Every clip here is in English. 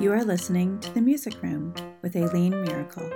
You are listening to The Music Room with Aileen Miracle.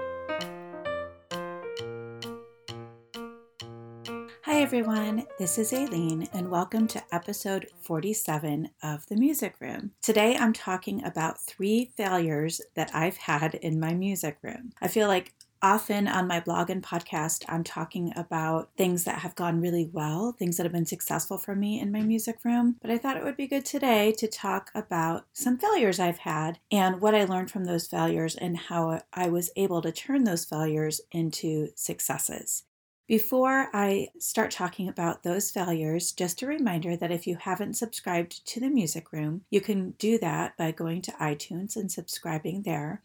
Hi, everyone. This is Aileen, and welcome to episode 47 of The Music Room. Today, I'm talking about three failures that I've had in my music room. I feel like often on my blog and podcast, I'm talking about things that have gone really well, things that have been successful for me in my music room. But I thought it would be good today to talk about some failures I've had and what I learned from those failures and how I was able to turn those failures into successes. Before I start talking about those failures, just a reminder that if you haven't subscribed to the Music Room, you can do that by going to iTunes and subscribing there.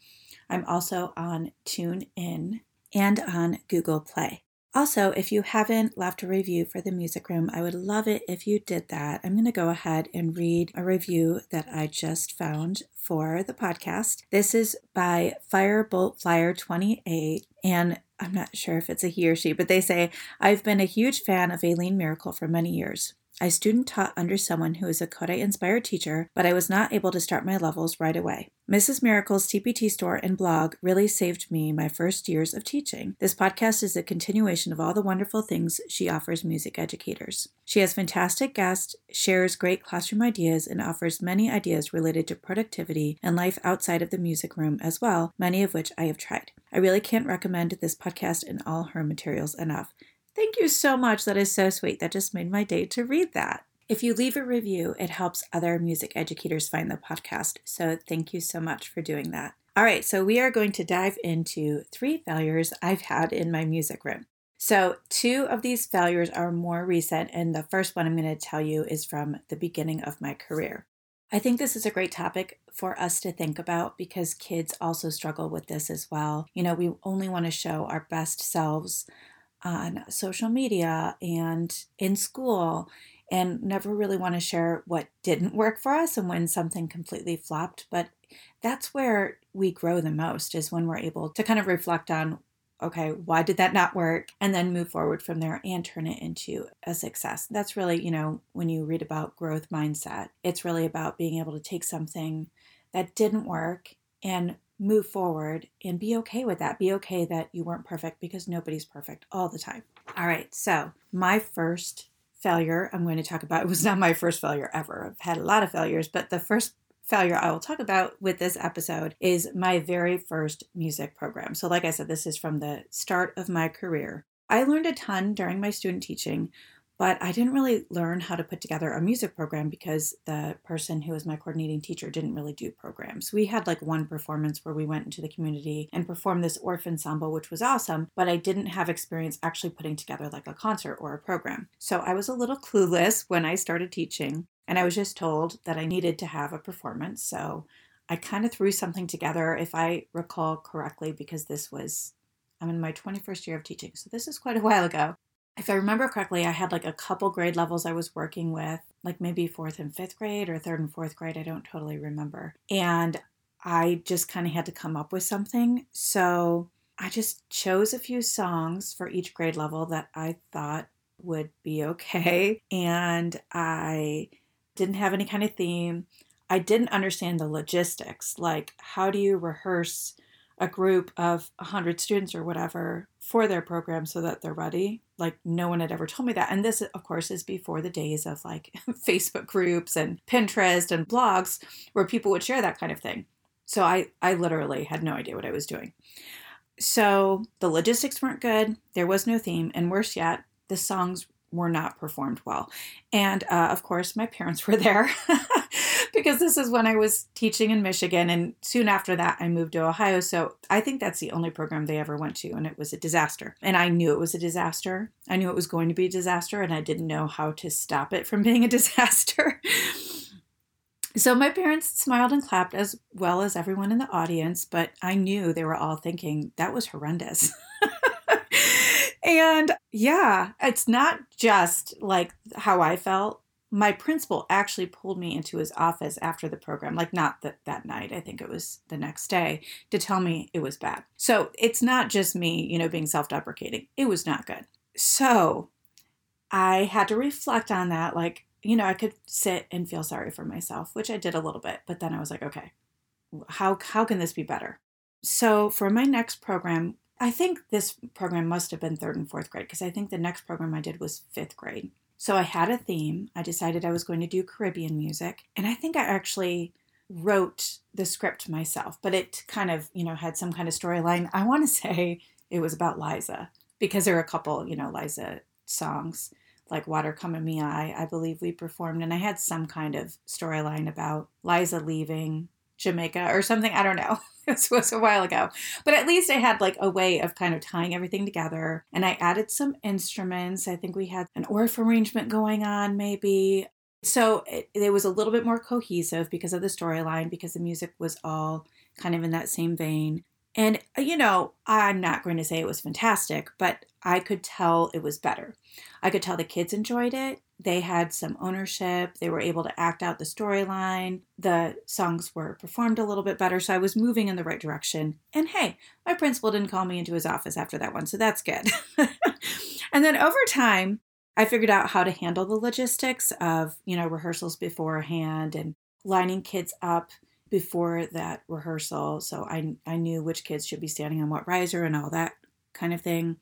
I'm also on TuneIn and on Google Play. Also, if you haven't left a review for the music room, I would love it if you did that. I'm going to go ahead and read a review that I just found for the podcast. This is by Firebolt Flyer 28, and I'm not sure if it's a he or she, but they say, I've been a huge fan of Aileen Miracle for many years. I student taught under someone who is a Kodály inspired teacher, but I was not able to start my levels right away. Mrs. Miracle's TPT store and blog really saved me my first years of teaching. This podcast is a continuation of all the wonderful things she offers music educators. She has fantastic guests, shares great classroom ideas, and offers many ideas related to productivity and life outside of the music room as well, many of which I have tried. I really can't recommend this podcast and all her materials enough. Thank you so much. That is so sweet. That just made my day to read that. If you leave a review, it helps other music educators find the podcast. So thank you so much for doing that. All right, so we are going to dive into three failures I've had in my music room. So, two of these failures are more recent, and the first one I'm going to tell you is from the beginning of my career. I think this is a great topic for us to think about because kids also struggle with this as well. You know, we only want to show our best selves on social media and in school and never really want to share what didn't work for us and when something completely flopped but that's where we grow the most is when we're able to kind of reflect on okay why did that not work? and then move forward from there and turn it into a success. That's really you know when you read about growth mindset it's really about being able to take something that didn't work and move forward and be okay with that. Be okay that you weren't perfect because nobody's perfect all the time. All right, so my first failure I'm going to talk about it was not my first failure ever. I've had a lot of failures, but the first failure I will talk about with this episode is my very first music program. So, like I said, this is from the start of my career. I learned a ton during my student teaching, but I didn't really learn how to put together a music program because the person who was my coordinating teacher didn't really do programs. We had like one performance where we went into the community and performed this Orff ensemble, which was awesome, but I didn't have experience actually putting together like a concert or a program. So I was a little clueless when I started teaching, and I was just told that I needed to have a performance. So I kind of threw something together, if I recall correctly, because this was I'm in my 21st year of teaching, so this is quite a while ago if I remember correctly, I had like a couple grade levels I was working with, like maybe fourth and fifth grade or third and fourth grade. I don't totally remember. And I just kind of had to come up with something. So I just chose a few songs for each grade level that I thought would be okay. And I didn't have any kind of theme. I didn't understand the logistics. Like, how do you rehearse a group of 100 students or whatever for their program so that they're ready. Like no one had ever told me that. And this of course is before the days of like Facebook groups and Pinterest and blogs where people would share that kind of thing. So I I literally had no idea what I was doing. So the logistics weren't good, there was no theme, and worse yet, the songs were not performed well. And uh, of course, my parents were there because this is when I was teaching in Michigan. And soon after that, I moved to Ohio. So I think that's the only program they ever went to. And it was a disaster. And I knew it was a disaster. I knew it was going to be a disaster. And I didn't know how to stop it from being a disaster. So my parents smiled and clapped as well as everyone in the audience, but I knew they were all thinking that was horrendous. And yeah, it's not just like how I felt. My principal actually pulled me into his office after the program, like not that that night, I think it was the next day, to tell me it was bad. So it's not just me, you know, being self-deprecating. It was not good. So I had to reflect on that, like, you know, I could sit and feel sorry for myself, which I did a little bit, but then I was like, okay, how how can this be better? So for my next program, I think this program must have been third and fourth grade because I think the next program I did was fifth grade. So I had a theme. I decided I was going to do Caribbean music, and I think I actually wrote the script myself, but it kind of, you know, had some kind of storyline. I want to say it was about Liza because there are a couple, you know, Liza songs like Water Come in Me Eye, I believe we performed, and I had some kind of storyline about Liza leaving Jamaica or something. I don't know. this was a while ago. But at least I had like a way of kind of tying everything together. And I added some instruments. I think we had an orff arrangement going on, maybe. So it, it was a little bit more cohesive because of the storyline, because the music was all kind of in that same vein. And, uh, you know, I'm not going to say it was fantastic, but I could tell it was better. I could tell the kids enjoyed it. They had some ownership. They were able to act out the storyline. The songs were performed a little bit better. So I was moving in the right direction. And hey, my principal didn't call me into his office after that one. So that's good. and then over time, I figured out how to handle the logistics of, you know, rehearsals beforehand and lining kids up before that rehearsal. So I, I knew which kids should be standing on what riser and all that kind of thing.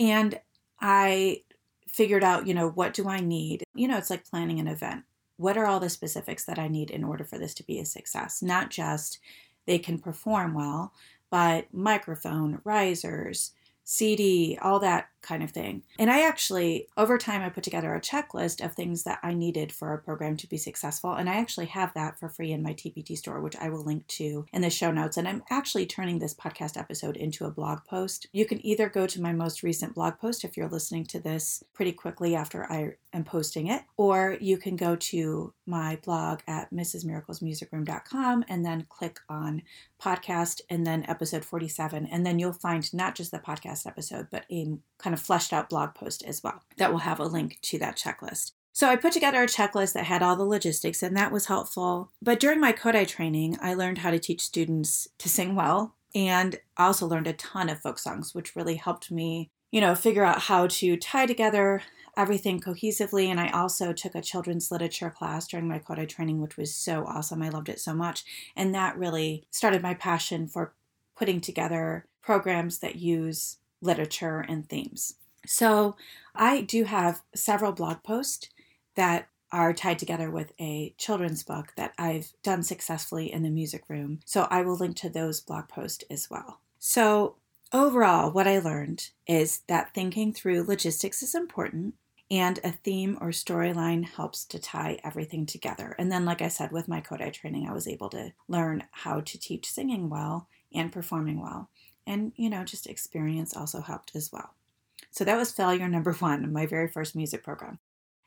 And I figured out, you know, what do I need? You know, it's like planning an event. What are all the specifics that I need in order for this to be a success? Not just they can perform well, but microphone, risers, CD, all that kind of thing. And I actually, over time, I put together a checklist of things that I needed for a program to be successful. And I actually have that for free in my TPT store, which I will link to in the show notes. And I'm actually turning this podcast episode into a blog post. You can either go to my most recent blog post if you're listening to this pretty quickly after I am posting it, or you can go to my blog at mrsmiraclesmusicroom.com and then click on podcast and then episode 47. And then you'll find not just the podcast episode, but a kind of fleshed out blog post as well that will have a link to that checklist. So I put together a checklist that had all the logistics, and that was helpful. But during my Kodály training, I learned how to teach students to sing well and also learned a ton of folk songs, which really helped me, you know, figure out how to tie together everything cohesively. And I also took a children's literature class during my Kodály training, which was so awesome. I loved it so much. And that really started my passion for putting together programs that use literature and themes. So I do have several blog posts that are tied together with a children's book that I've done successfully in the music room. So I will link to those blog posts as well. So overall, what I learned is that thinking through logistics is important and a theme or storyline helps to tie everything together. And then, like I said, with my Kodály training, I was able to learn how to teach singing well and performing well. And, you know, just experience also helped as well. So that was failure number one, my very first music program.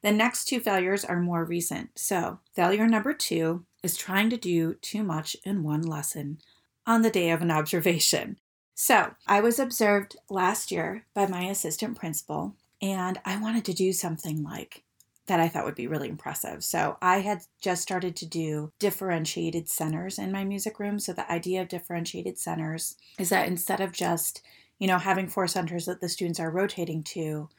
The next two failures are more recent. So, failure number two is trying to do too much in one lesson on the day of an observation. So, I was observed last year by my assistant principal, and I wanted to do something like that I thought would be really impressive. So I had just started to do differentiated centers in my music room. So the idea of differentiated centers is that instead of just, you know, having four centers that the students are rotating to,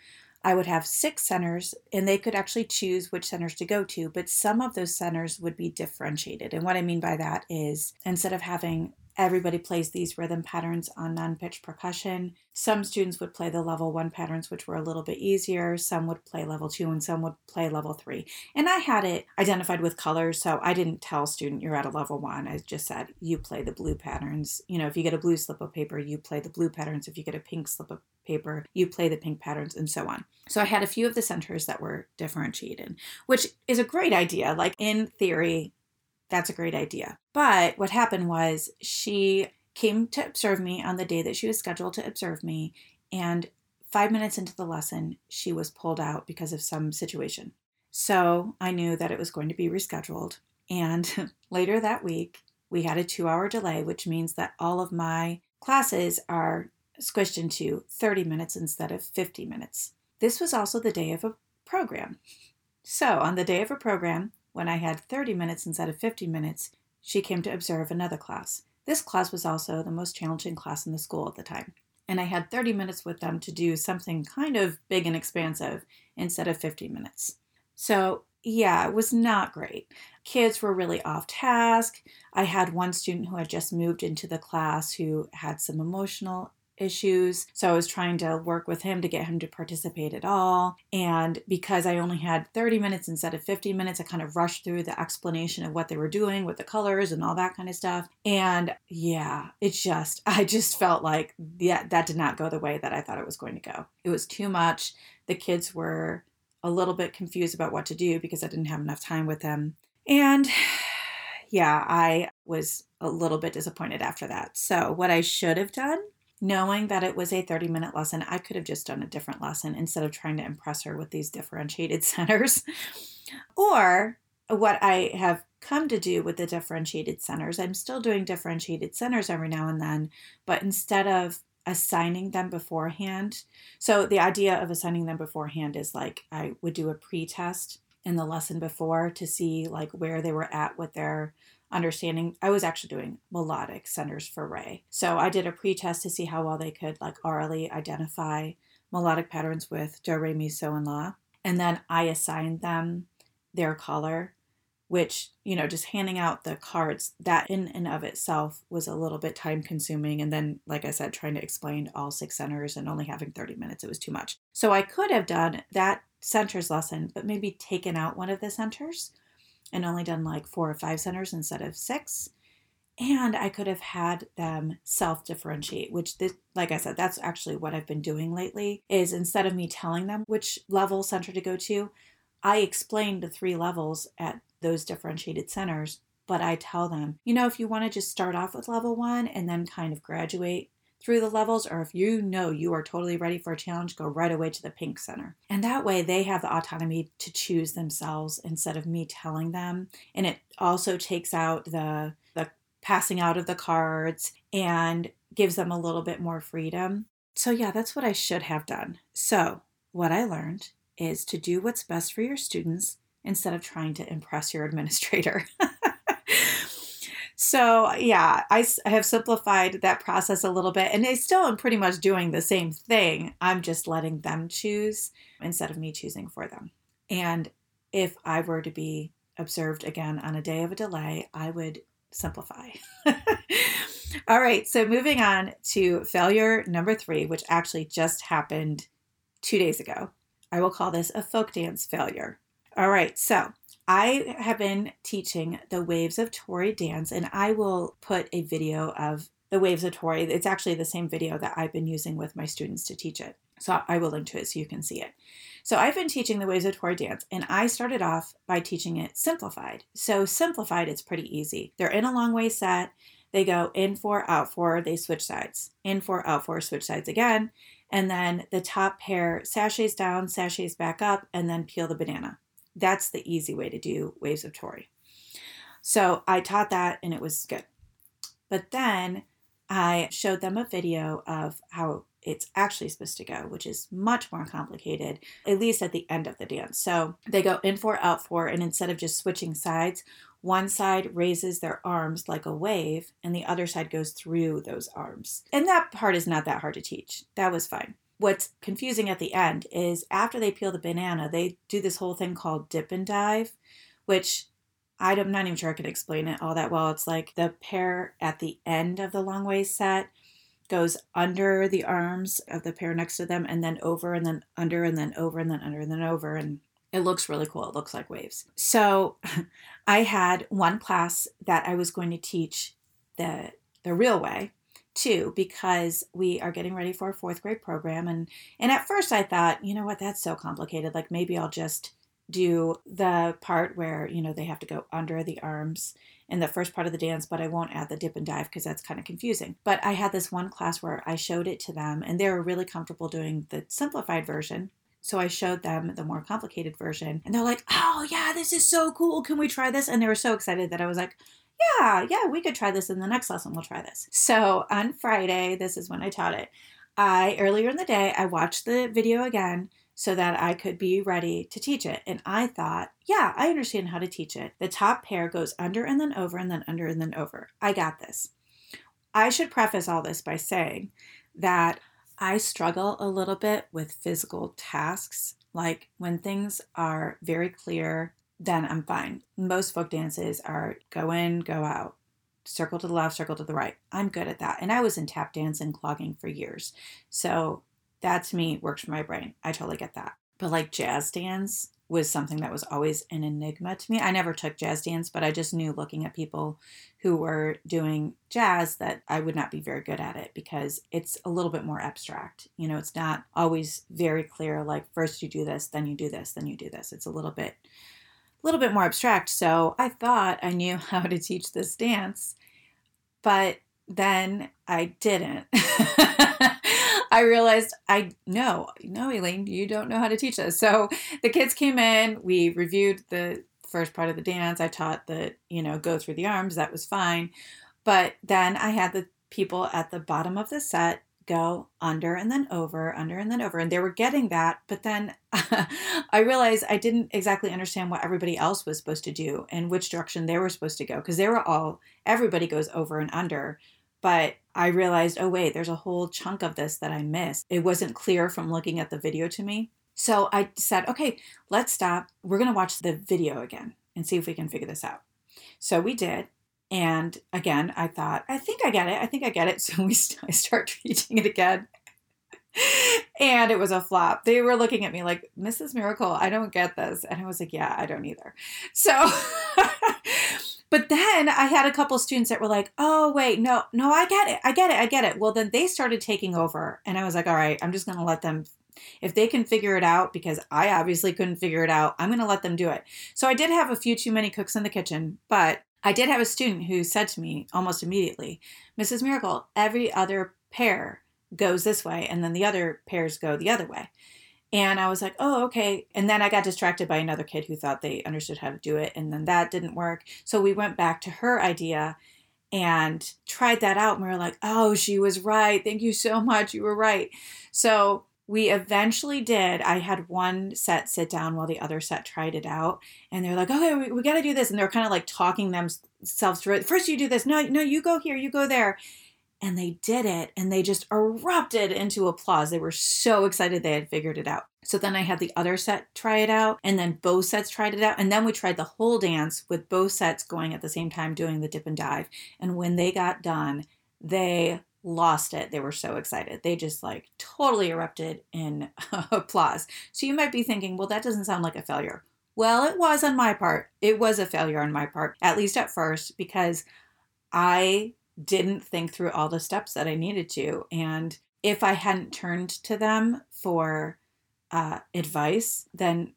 I would have six centers and they could actually choose which centers to go to, but some of those centers would be differentiated. And what I mean by that is instead of having Everybody plays these rhythm patterns on non pitch percussion. Some students would play the level one patterns, which were a little bit easier. Some would play level two, and some would play level three. And I had it identified with colors, so I didn't tell student you're at a level one. I just said you play the blue patterns. You know, if you get a blue slip of paper, you play the blue patterns. If you get a pink slip of paper, you play the pink patterns, and so on. So I had a few of the centers that were differentiated, which is a great idea. Like in theory, that's a great idea. But what happened was she came to observe me on the day that she was scheduled to observe me, and five minutes into the lesson, she was pulled out because of some situation. So I knew that it was going to be rescheduled. And later that week, we had a two hour delay, which means that all of my classes are squished into 30 minutes instead of 50 minutes. This was also the day of a program. So, on the day of a program, when I had 30 minutes instead of 50 minutes, she came to observe another class. This class was also the most challenging class in the school at the time. And I had 30 minutes with them to do something kind of big and expansive instead of 50 minutes. So, yeah, it was not great. kids were really off task. I had one student who had just moved into the class who had some emotional issues. So I was trying to work with him to get him to participate at all. And because I only had 30 minutes instead of 50 minutes, I kind of rushed through the explanation of what they were doing with the colors and all that kind of stuff. And yeah, it just, I just felt like yeah, that did not go the way that I thought it was going to go. It was too much. The kids were a little bit confused about what to do because I didn't have enough time with them. And yeah, I was a little bit disappointed after that. So, what I should have done knowing that it was a 30 minute lesson, I could have just done a different lesson instead of trying to impress her with these differentiated centers. or what I have come to do with the differentiated centers, I'm still doing differentiated centers every now and then, but instead of assigning them beforehand, so the idea of assigning them beforehand is like I would do a pre test in the lesson before to see like where they were at with their understanding. I was actually doing melodic centers for re. So I did a pre-test to see how well they could like orally identify melodic patterns with do, re, mi, so, and la. And then I assigned them their color, which, you know, just handing out the cards, that in and of itself was a little bit time consuming. And then, like I said, trying to explain all six centers and only having 30 minutes, it was too much. So I could have done that centers lesson, but maybe taken out one of the centers and only done like four or five centers instead of six. And I could have had them self differentiate, which, this, like I said, that's actually what I've been doing lately. Is instead of me telling them which level center to go to, I explain the three levels at those differentiated centers, but I tell them, you know, if you want to just start off with level one and then kind of graduate through the levels, or if you know you are totally ready for a challenge, go right away to the pink center. And that way they have the autonomy to choose themselves instead of me telling them. And it also takes out the the passing out of the cards and gives them a little bit more freedom. So yeah, that's what I should have done. So, what I learned is to do what's best for your students instead of trying to impress your administrator. So, yeah, I have simplified that process a little bit, and I still am pretty much doing the same thing. I'm just letting them choose instead of me choosing for them. And if I were to be observed again on a day of a delay, I would simplify. All right, so moving on to failure number three, which actually just happened two days ago. I will call this a folk dance failure. All right, so I have been teaching the Waves of Tory dance, and I will put a video of the Waves of Tory. It's actually the same video that I've been using with my students to teach it. So I will link to it so you can see it. So I've been teaching the Waves of Tory dance, and I started off by teaching it simplified. So simplified, it's pretty easy. They're in a long way set. They go in four, out four, they switch sides. In four, out four, switch sides again. And then the top pair sashays down, sashays back up, and then peel the banana. That's the easy way to do Waves of Tory. So I taught that and it was good. But then I showed them a video of how it's actually supposed to go, which is much more complicated, at least at the end of the dance. So they go in four, out four, and instead of just switching sides, one side raises their arms like a wave, and the other side goes through those arms. And that part is not that hard to teach. That was fine what's confusing at the end is after they peel the banana, they do this whole thing called dip and dive, which I'm not even sure I can explain it all that well. It's like the pair at the end of the long way set goes under the arms of the pair next to them and then over and then under and then over and then under and then over and it looks really cool. It looks like waves. So I had one class that I was going to teach the the real way too because we are getting ready for a fourth grade program and and at first I thought, you know what, that's so complicated. Like maybe I'll just do the part where, you know, they have to go under the arms in the first part of the dance, but I won't add the dip and dive because that's kind of confusing. But I had this one class where I showed it to them and they were really comfortable doing the simplified version. So I showed them the more complicated version and they're like, oh, yeah, this is so cool. Can we try this? And they were so excited that I was like, yeah, yeah, we could try this in the next lesson. We'll try this. So on Friday, this is when I taught it. I, earlier in the day, I watched the video again so that I could be ready to teach it. And I thought, yeah, I understand how to teach it. The top pair goes under and then over and then under and then over. I got this. I should preface all this by saying that I struggle a little bit with physical tasks. Like when things are very clear then I'm fine. Most folk dances are go in, go out, circle to the left, circle to the right. I'm good at that. And I was in tap dance and clogging for years. So that to me works for my brain. I totally get that. But like jazz dance was something that was always an enigma to me. I never took jazz dance, but I just knew looking at people who were doing jazz that I would not be very good at it because it's a little bit more abstract. You know, it's not always very clear like first you do this, then you do this, then you do this. It's a little bit little bit more abstract. So I thought I knew how to teach this dance, but then I didn't. I realized I no, no, Aileen, you don't know how to teach this. So the kids came in, we reviewed the first part of the dance. I taught the, you know, go through the arms, that was fine. But then I had the people at the bottom of the set go under and then over, under and then over. And they were getting that. But then I realized I didn't exactly understand what everybody else was supposed to do and which direction they were supposed to go because they were all, everybody goes over and under. But I realized, oh, wait, there's a whole chunk of this that I missed. It wasn't clear from looking at the video to me. So I said, okay, let's stop. We're going to watch the video again and see if we can figure this out. So we did. And again, I thought, I think I get it. I think I get it. So we st- I start teaching it again. and it was a flop. They were looking at me like, Mrs. Miracle, I don't get this. And I was like, yeah, I don't either. So But then I had a couple students that were like, "Oh, wait, no, no, I get it. I get it. I get it." Well, then they started taking over, and I was like, "All right, I'm just going to let them if they can figure it out because I obviously couldn't figure it out, I'm going to let them do it." So I did have a few too many cooks in the kitchen, but I did have a student who said to me almost immediately, "Mrs. Miracle, every other pair goes this way and then the other pairs go the other way." And I was like, oh, okay. And then I got distracted by another kid who thought they understood how to do it. And then that didn't work. So we went back to her idea and tried that out. And we were like, oh, she was right. Thank you so much. You were right. So we eventually did. I had one set sit down while the other set tried it out. And they're like, okay, we, we got to do this. And they're kind of like talking themselves through it. First, you do this. No, no, you go here, you go there and they did it and they just erupted into applause. They were so excited they had figured it out. So then I had the other set try it out, and then both sets tried it out. And then we tried the whole dance with both sets going at the same time, doing the dip and dive. And when they got done, they lost it. They were so excited. They just like totally erupted in applause. So you might be thinking, well, that doesn't sound like a failure. Well, it was on my part. It was a failure on my part, at least at first, because I didn't think through all the steps that I needed to. And if I hadn't turned to them for uh, advice, then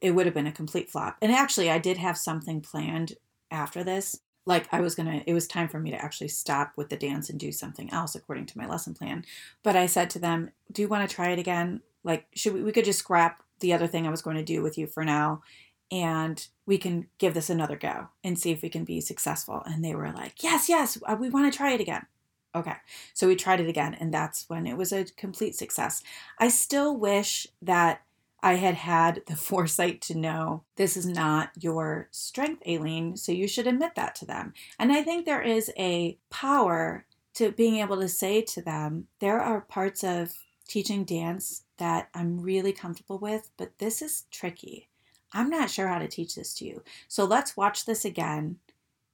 it would have been a complete flop. And actually, I did have something planned after this. Like I was gonna, it was time for me to actually stop with the dance and do something else according to my lesson plan. But I said to them, "Do you want to try it again? Like, should we? We could just scrap the other thing I was going to do with you for now, and we can give this another go and see if we can be successful. And they were like, yes, yes, uh, we want to try it again. Okay. So we tried it again, and that's when it was a complete success. I still wish that I had had the foresight to know this is not your strength, Aileen. So you should admit that to them. And I think there is a power to being able to say to them, there are parts of teaching dance that I'm really comfortable with, but this is tricky. I'm not sure how to teach this to you. So let's watch this again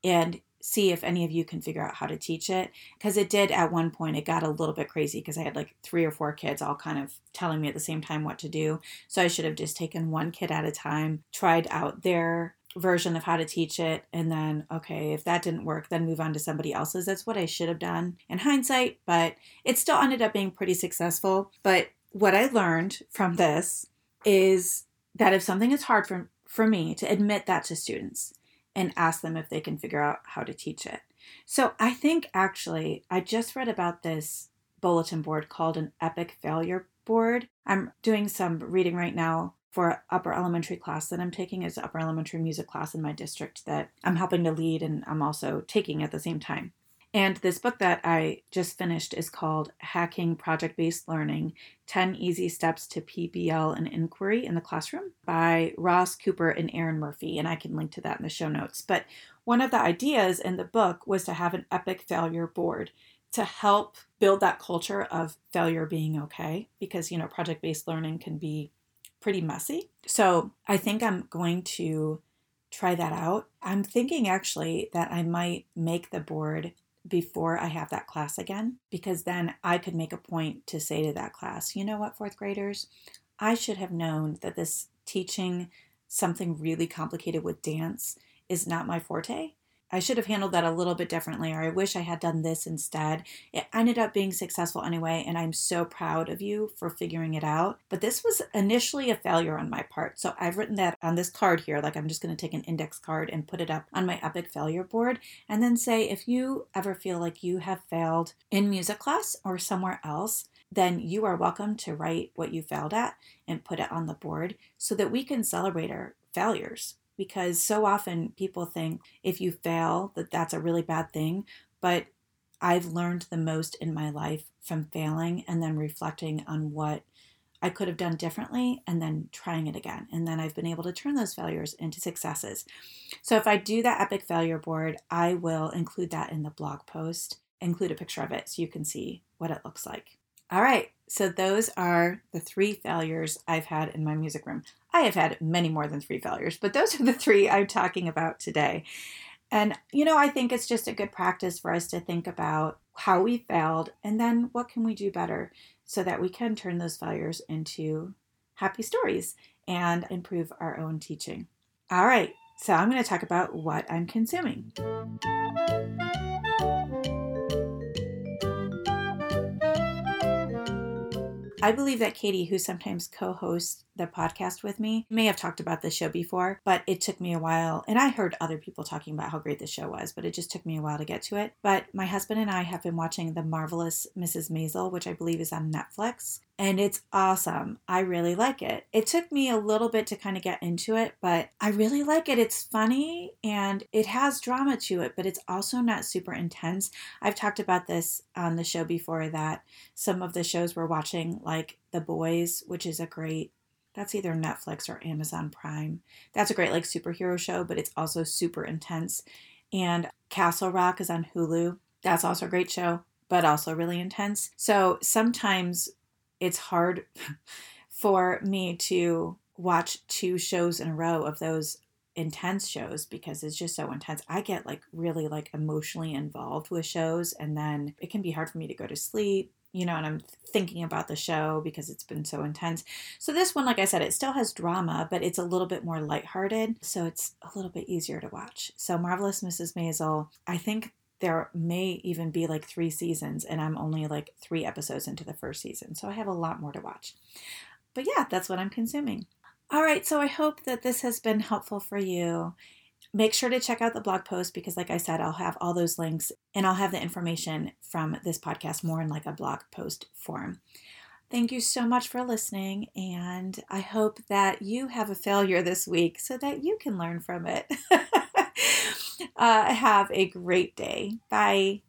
and see if any of you can figure out how to teach it. Because it did at one point, it got a little bit crazy because I had like three or four kids all kind of telling me at the same time what to do. So I should have just taken one kid at a time, tried out their version of how to teach it, and then, okay, if that didn't work, then move on to somebody else's. That's what I should have done in hindsight, but it still ended up being pretty successful. But what I learned from this is that if something is hard for, for me to admit that to students and ask them if they can figure out how to teach it. So I think actually, I just read about this bulletin board called an epic failure board. I'm doing some reading right now for upper elementary class that I'm taking is upper elementary music class in my district that I'm helping to lead and I'm also taking at the same time. And this book that I just finished is called Hacking Project Based Learning 10 Easy Steps to PBL and Inquiry in the Classroom by Ross Cooper and Erin Murphy. And I can link to that in the show notes. But one of the ideas in the book was to have an epic failure board to help build that culture of failure being okay because, you know, project based learning can be pretty messy. So I think I'm going to try that out. I'm thinking actually that I might make the board before I have that class again, because then I could make a point to say to that class, you know what, fourth graders, I should have known that this teaching something really complicated with dance is not my forte. I should have handled that a little bit differently, or I wish I had done this instead. It ended up being successful anyway, and I'm so proud of you for figuring it out. But this was initially a failure on my part. So I've written that on this card here. Like I'm just going to take an index card and put it up on my epic failure board, and then say if you ever feel like you have failed in music class or somewhere else, then you are welcome to write what you failed at and put it on the board so that we can celebrate our failures because so often people think if you fail that that's a really bad thing but i've learned the most in my life from failing and then reflecting on what i could have done differently and then trying it again. And then i've been able to turn those failures into successes. So if i do that epic failure board i will include that in the blog post include a picture of it so you can see what it looks like. All right, so those are the three failures I've had in my music room. I have had many more than three failures, but those are the three I'm talking about today. And, you know, I think it's just a good practice for us to think about how we failed and then what can we do better so that we can turn those failures into happy stories and improve our own teaching. All right, so I'm going to talk about what I'm consuming. I believe that Katie, who sometimes co hosts the podcast with me, may have talked about the show before, but it took me a while. And I heard other people talking about how great the show was, but it just took me a while to get to it. But my husband and I have been watching The Marvelous Mrs. Maisel, which I believe is on Netflix and it's awesome. I really like it. It took me a little bit to kind of get into it, but I really like it. It's funny and it has drama to it, but it's also not super intense. I've talked about this on the show before that some of the shows we're watching, like The Boys, which is a great that's either Netflix or Amazon Prime. That's a great like superhero show, but it's also super intense. And Castle Rock is on Hulu. That's also a great show, but also really intense. So sometimes it's hard for me to watch two shows in a row of those intense shows because it's just so intense. I get like really like emotionally involved with shows and then it can be hard for me to go to sleep, you know, and I'm thinking about the show because it's been so intense. So this one like I said it still has drama, but it's a little bit more lighthearted, so it's a little bit easier to watch. So Marvelous Mrs. Maisel, I think there may even be like three seasons, and I'm only like three episodes into the first season. So I have a lot more to watch. But yeah, that's what I'm consuming. All right, so I hope that this has been helpful for you. Make sure to check out the blog post because, like I said, I'll have all those links and I'll have the information from this podcast more in like a blog post form. Thank you so much for listening, and I hope that you have a failure this week so that you can learn from it. Uh, have a great day. Bye.